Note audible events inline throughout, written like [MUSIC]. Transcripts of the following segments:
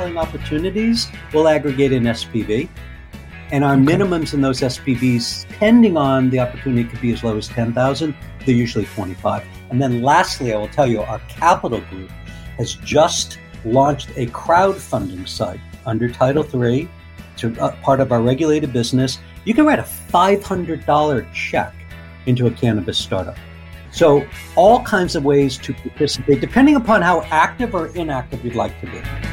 opportunities, we'll aggregate an SPV. And our okay. minimums in those SPVs, depending on the opportunity, could be as low as 10,000. They're usually 25. And then lastly, I will tell you, our capital group has just launched a crowdfunding site under Title III. It's a, part of our regulated business. You can write a $500 check into a cannabis startup. So, all kinds of ways to participate, depending upon how active or inactive you'd like to be.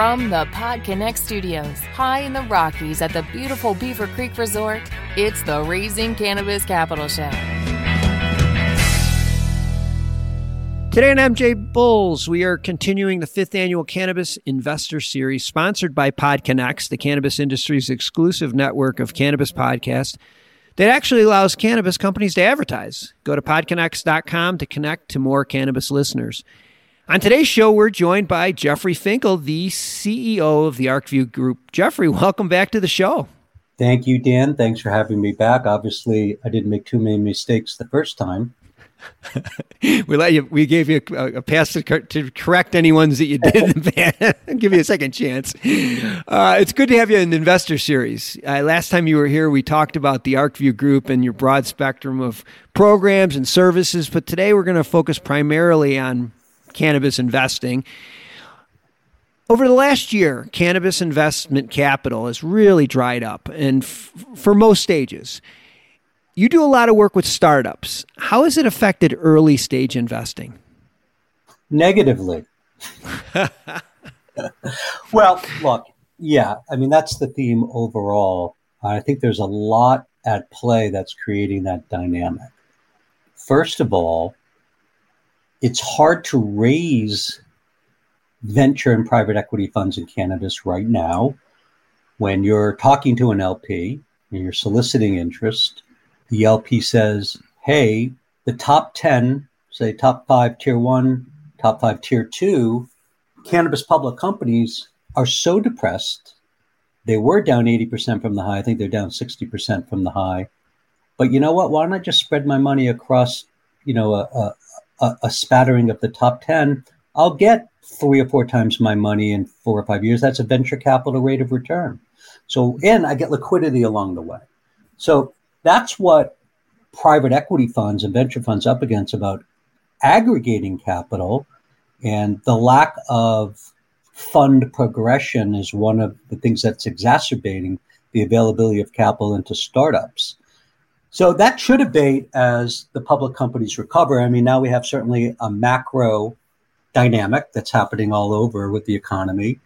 From the PodConX studios, high in the Rockies at the beautiful Beaver Creek Resort, it's the Raising Cannabis Capital Show. Today on MJ Bulls, we are continuing the fifth annual Cannabis Investor Series sponsored by PodConX, the cannabis industry's exclusive network of cannabis podcasts that actually allows cannabis companies to advertise. Go to podconx.com to connect to more cannabis listeners. On today's show, we're joined by Jeffrey Finkle, the CEO of the ArcView Group. Jeffrey, welcome back to the show. Thank you, Dan. Thanks for having me back. Obviously, I didn't make too many mistakes the first time. [LAUGHS] we let you. We gave you a, a pass to, to, correct any ones that you did. And [LAUGHS] give you a second chance. Uh, it's good to have you in the investor series. Uh, last time you were here, we talked about the ArcView Group and your broad spectrum of programs and services. But today, we're going to focus primarily on cannabis investing. Over the last year, cannabis investment capital has really dried up, and f- for most stages. You do a lot of work with startups. How has it affected early stage investing? Negatively. [LAUGHS] well, look, yeah, I mean, that's the theme overall. I think there's a lot at play that's creating that dynamic. First of all, it's hard to raise venture and private equity funds in cannabis right now when you're talking to an LP and you're soliciting interest. The LP says, hey, the top 10, say top five tier one, top five tier two cannabis public companies are so depressed. They were down 80% from the high. I think they're down 60% from the high. But you know what? Why don't I just spread my money across, you know, a, a, a, a spattering of the top 10, I'll get three or four times my money in four or five years. That's a venture capital rate of return. So, and I get liquidity along the way. So that's what private equity funds and venture funds up against about aggregating capital and the lack of fund progression is one of the things that's exacerbating the availability of capital into startups. So that should abate as the public companies recover. I mean, now we have certainly a macro dynamic that's happening all over with the economy.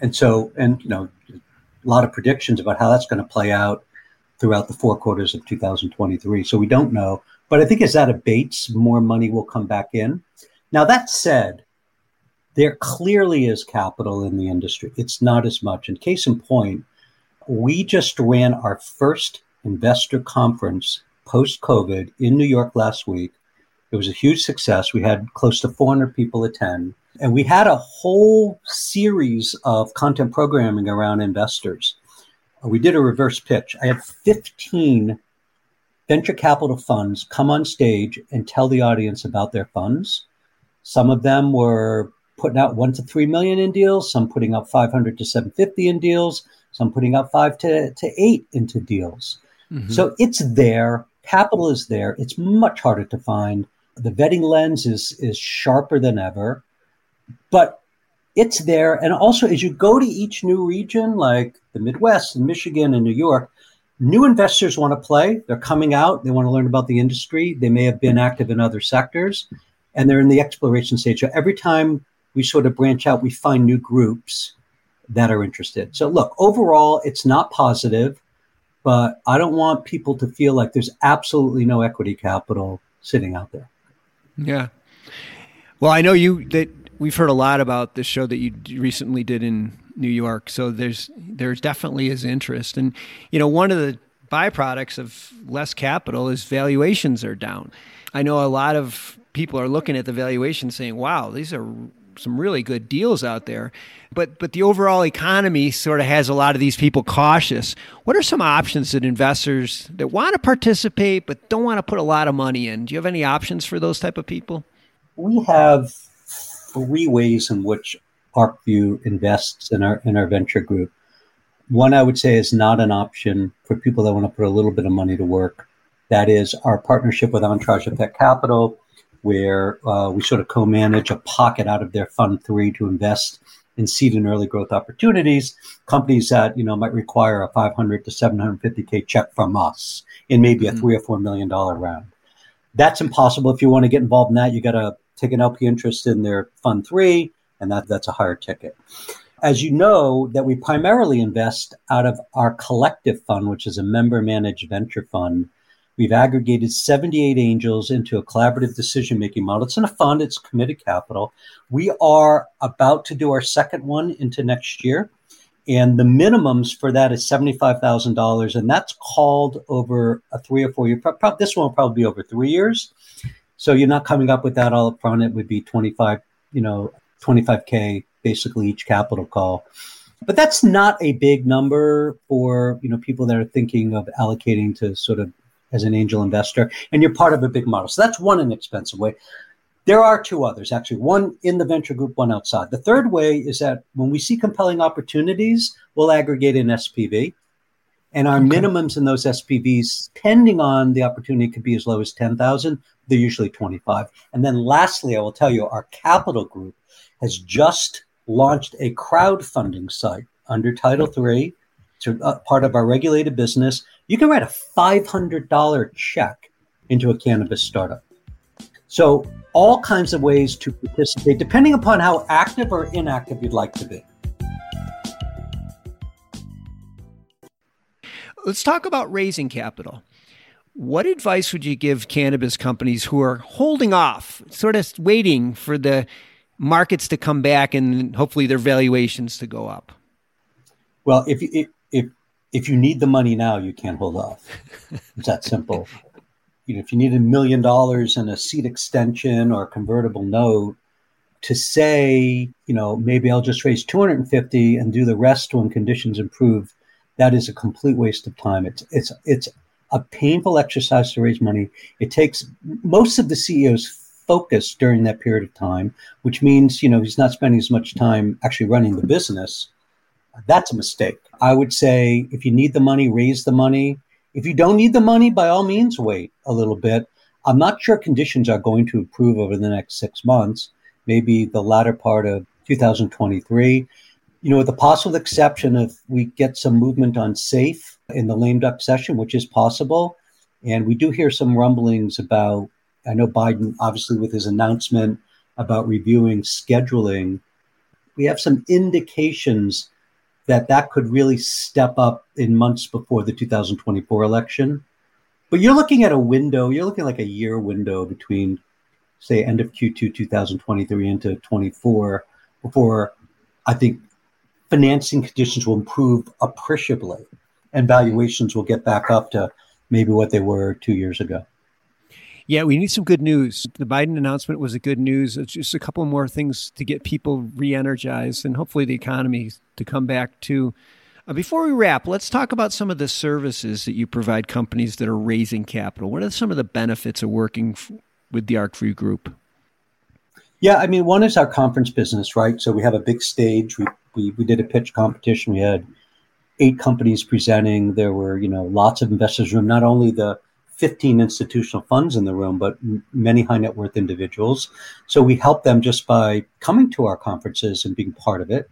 And so, and, you know, a lot of predictions about how that's going to play out throughout the four quarters of 2023. So we don't know. But I think as that abates, more money will come back in. Now, that said, there clearly is capital in the industry. It's not as much. And case in point, we just ran our first investor conference post COVID in New York last week. It was a huge success. We had close to 400 people attend. And we had a whole series of content programming around investors. We did a reverse pitch. I had 15 venture capital funds come on stage and tell the audience about their funds. Some of them were putting out one to three million in deals, some putting out 500 to 750 in deals, some putting out five to, to eight into deals. Mm-hmm. So it's there. Capital is there. It's much harder to find. The vetting lens is is sharper than ever, but it's there. And also, as you go to each new region, like the Midwest and Michigan and New York, new investors want to play. They're coming out. They want to learn about the industry. They may have been active in other sectors, and they're in the exploration stage. So every time we sort of branch out, we find new groups that are interested. So look, overall, it's not positive but I don't want people to feel like there's absolutely no equity capital sitting out there. Yeah. Well, I know you that we've heard a lot about the show that you recently did in New York. So there's there's definitely is interest, and you know one of the byproducts of less capital is valuations are down. I know a lot of people are looking at the valuation saying, "Wow, these are some really good deals out there. But but the overall economy sort of has a lot of these people cautious. What are some options that investors that want to participate but don't want to put a lot of money in? Do you have any options for those type of people? We have three ways in which ArcView invests in our in our venture group. One I would say is not an option for people that want to put a little bit of money to work. That is our partnership with Entourage Effect Capital, where uh, we sort of co-manage a pocket out of their fund three to invest in seed and early growth opportunities, companies that you know might require a 500 to 750k check from us in maybe a mm-hmm. three or four million dollar round. That's impossible. If you want to get involved in that, you got to take an LP interest in their fund three, and that that's a higher ticket. As you know, that we primarily invest out of our collective fund, which is a member managed venture fund We've aggregated 78 angels into a collaborative decision making model. It's in a fund, it's committed capital. We are about to do our second one into next year. And the minimums for that is $75,000. And that's called over a three or four year. Pro- this one will probably be over three years. So you're not coming up with that all up front. It would be 25, you know, 25K basically each capital call. But that's not a big number for, you know, people that are thinking of allocating to sort of as an angel investor, and you're part of a big model. So that's one inexpensive way. There are two others, actually, one in the venture group, one outside. The third way is that when we see compelling opportunities, we'll aggregate an SPV. And our okay. minimums in those SPVs, depending on the opportunity, could be as low as 10,000. They're usually 25. And then lastly, I will tell you, our capital group has just launched a crowdfunding site under Title III. It's a, uh, part of our regulated business you can write a $500 check into a cannabis startup. So, all kinds of ways to participate, depending upon how active or inactive you'd like to be. Let's talk about raising capital. What advice would you give cannabis companies who are holding off, sort of waiting for the markets to come back and hopefully their valuations to go up? Well, if, if, if you need the money now, you can't hold off. It's that simple. you know, if you need a million dollars in a seed extension or a convertible note, to say, you know, maybe I'll just raise 250 and do the rest when conditions improve, that is a complete waste of time. It's it's it's a painful exercise to raise money. It takes most of the CEO's focus during that period of time, which means, you know, he's not spending as much time actually running the business that's a mistake. I would say if you need the money, raise the money. If you don't need the money, by all means, wait a little bit. I'm not sure conditions are going to improve over the next six months, maybe the latter part of 2023. You know, with the possible exception of we get some movement on safe in the lame duck session, which is possible. And we do hear some rumblings about, I know Biden, obviously, with his announcement about reviewing scheduling, we have some indications that that could really step up in months before the 2024 election. But you're looking at a window, you're looking like a year window between, say, end of Q2 2023 into 24 before I think financing conditions will improve appreciably and valuations will get back up to maybe what they were two years ago. Yeah, we need some good news. The Biden announcement was a good news. It's just a couple more things to get people re-energized and hopefully the economy to come back to. Uh, before we wrap, let's talk about some of the services that you provide companies that are raising capital. What are some of the benefits of working f- with the ArcView Group? Yeah, I mean, one is our conference business, right? So we have a big stage. We, we, we did a pitch competition. We had eight companies presenting. There were, you know, lots of investors room, not only the 15 institutional funds in the room, but many high net worth individuals. So we help them just by coming to our conferences and being part of it.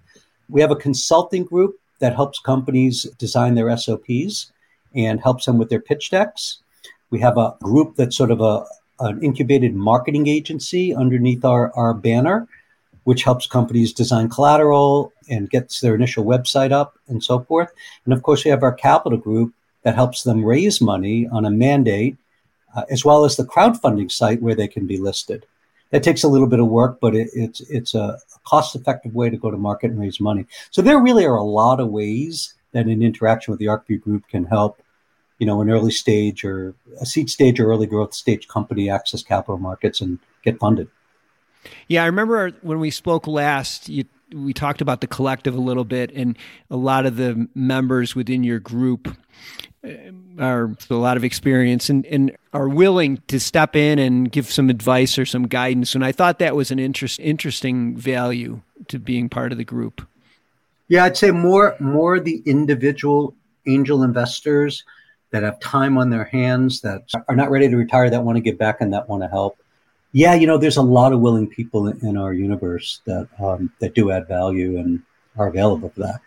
We have a consulting group that helps companies design their SOPs and helps them with their pitch decks. We have a group that's sort of a, an incubated marketing agency underneath our, our banner, which helps companies design collateral and gets their initial website up and so forth. And of course, we have our capital group that helps them raise money on a mandate, uh, as well as the crowdfunding site where they can be listed. That takes a little bit of work, but it, it's it's a cost-effective way to go to market and raise money. So there really are a lot of ways that an interaction with the ArcView Group can help, you know, an early stage or a seed stage or early growth stage company access capital markets and get funded. Yeah, I remember when we spoke last, you, we talked about the collective a little bit, and a lot of the members within your group uh, are a lot of experience. And, and are willing to step in and give some advice or some guidance. And I thought that was an interest, interesting value to being part of the group. Yeah, I'd say more more the individual angel investors that have time on their hands that are not ready to retire that want to give back and that want to help. Yeah, you know, there's a lot of willing people in our universe that um, that do add value and are available for that.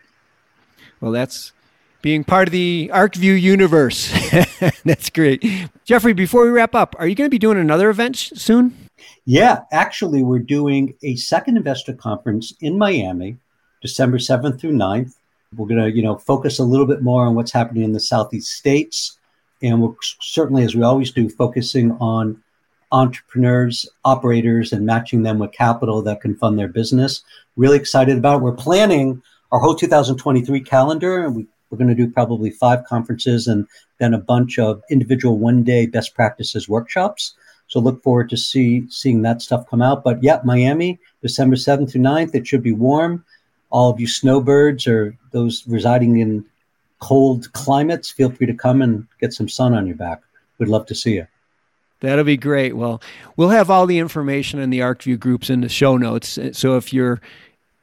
Well, that's being part of the ArcView universe. [LAUGHS] That's great. Jeffrey, before we wrap up, are you going to be doing another event sh- soon? Yeah, actually, we're doing a second investor conference in Miami, December 7th through 9th. We're going to, you know, focus a little bit more on what's happening in the Southeast states. And we're certainly, as we always do, focusing on entrepreneurs, operators, and matching them with capital that can fund their business. Really excited about it. We're planning our whole 2023 calendar, and we we're going to do probably five conferences and then a bunch of individual one day best practices workshops. So look forward to see seeing that stuff come out. But yeah, Miami, December 7th through 9th. It should be warm. All of you snowbirds or those residing in cold climates, feel free to come and get some sun on your back. We'd love to see you. That'll be great. Well, we'll have all the information in the ArcView groups in the show notes. Uh, so if you're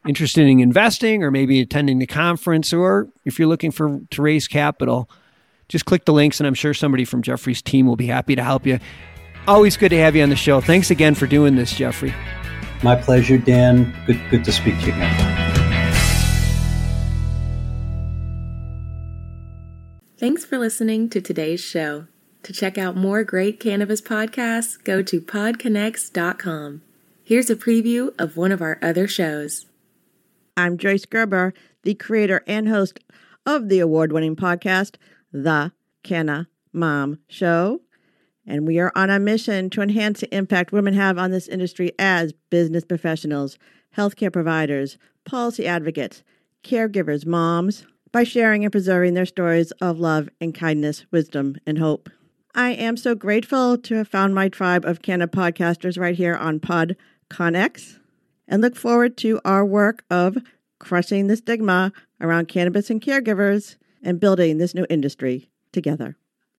interested in investing or maybe attending the conference or if you're looking for to raise capital, just click the links and I'm sure somebody from Jeffrey's team will be happy to help you. Always good to have you on the show. Thanks again for doing this, Jeffrey. My pleasure, Dan. Good good to speak to you again. Thanks for listening to today's show. To check out more great cannabis podcasts, go to podconx.com. Here's a preview of one of our other shows. I'm Joyce Gerber, the creator and host of the award winning podcast, The Canna Mom Show. And we are on a mission to enhance the impact women have on this industry as business professionals, healthcare providers, policy advocates, caregivers, moms, by sharing and preserving their stories of love and kindness, wisdom, and hope. I am so grateful to have found my tribe of Canna podcasters right here on PodConX and look forward to our work of crushing the stigma around cannabis and caregivers and building this new industry together.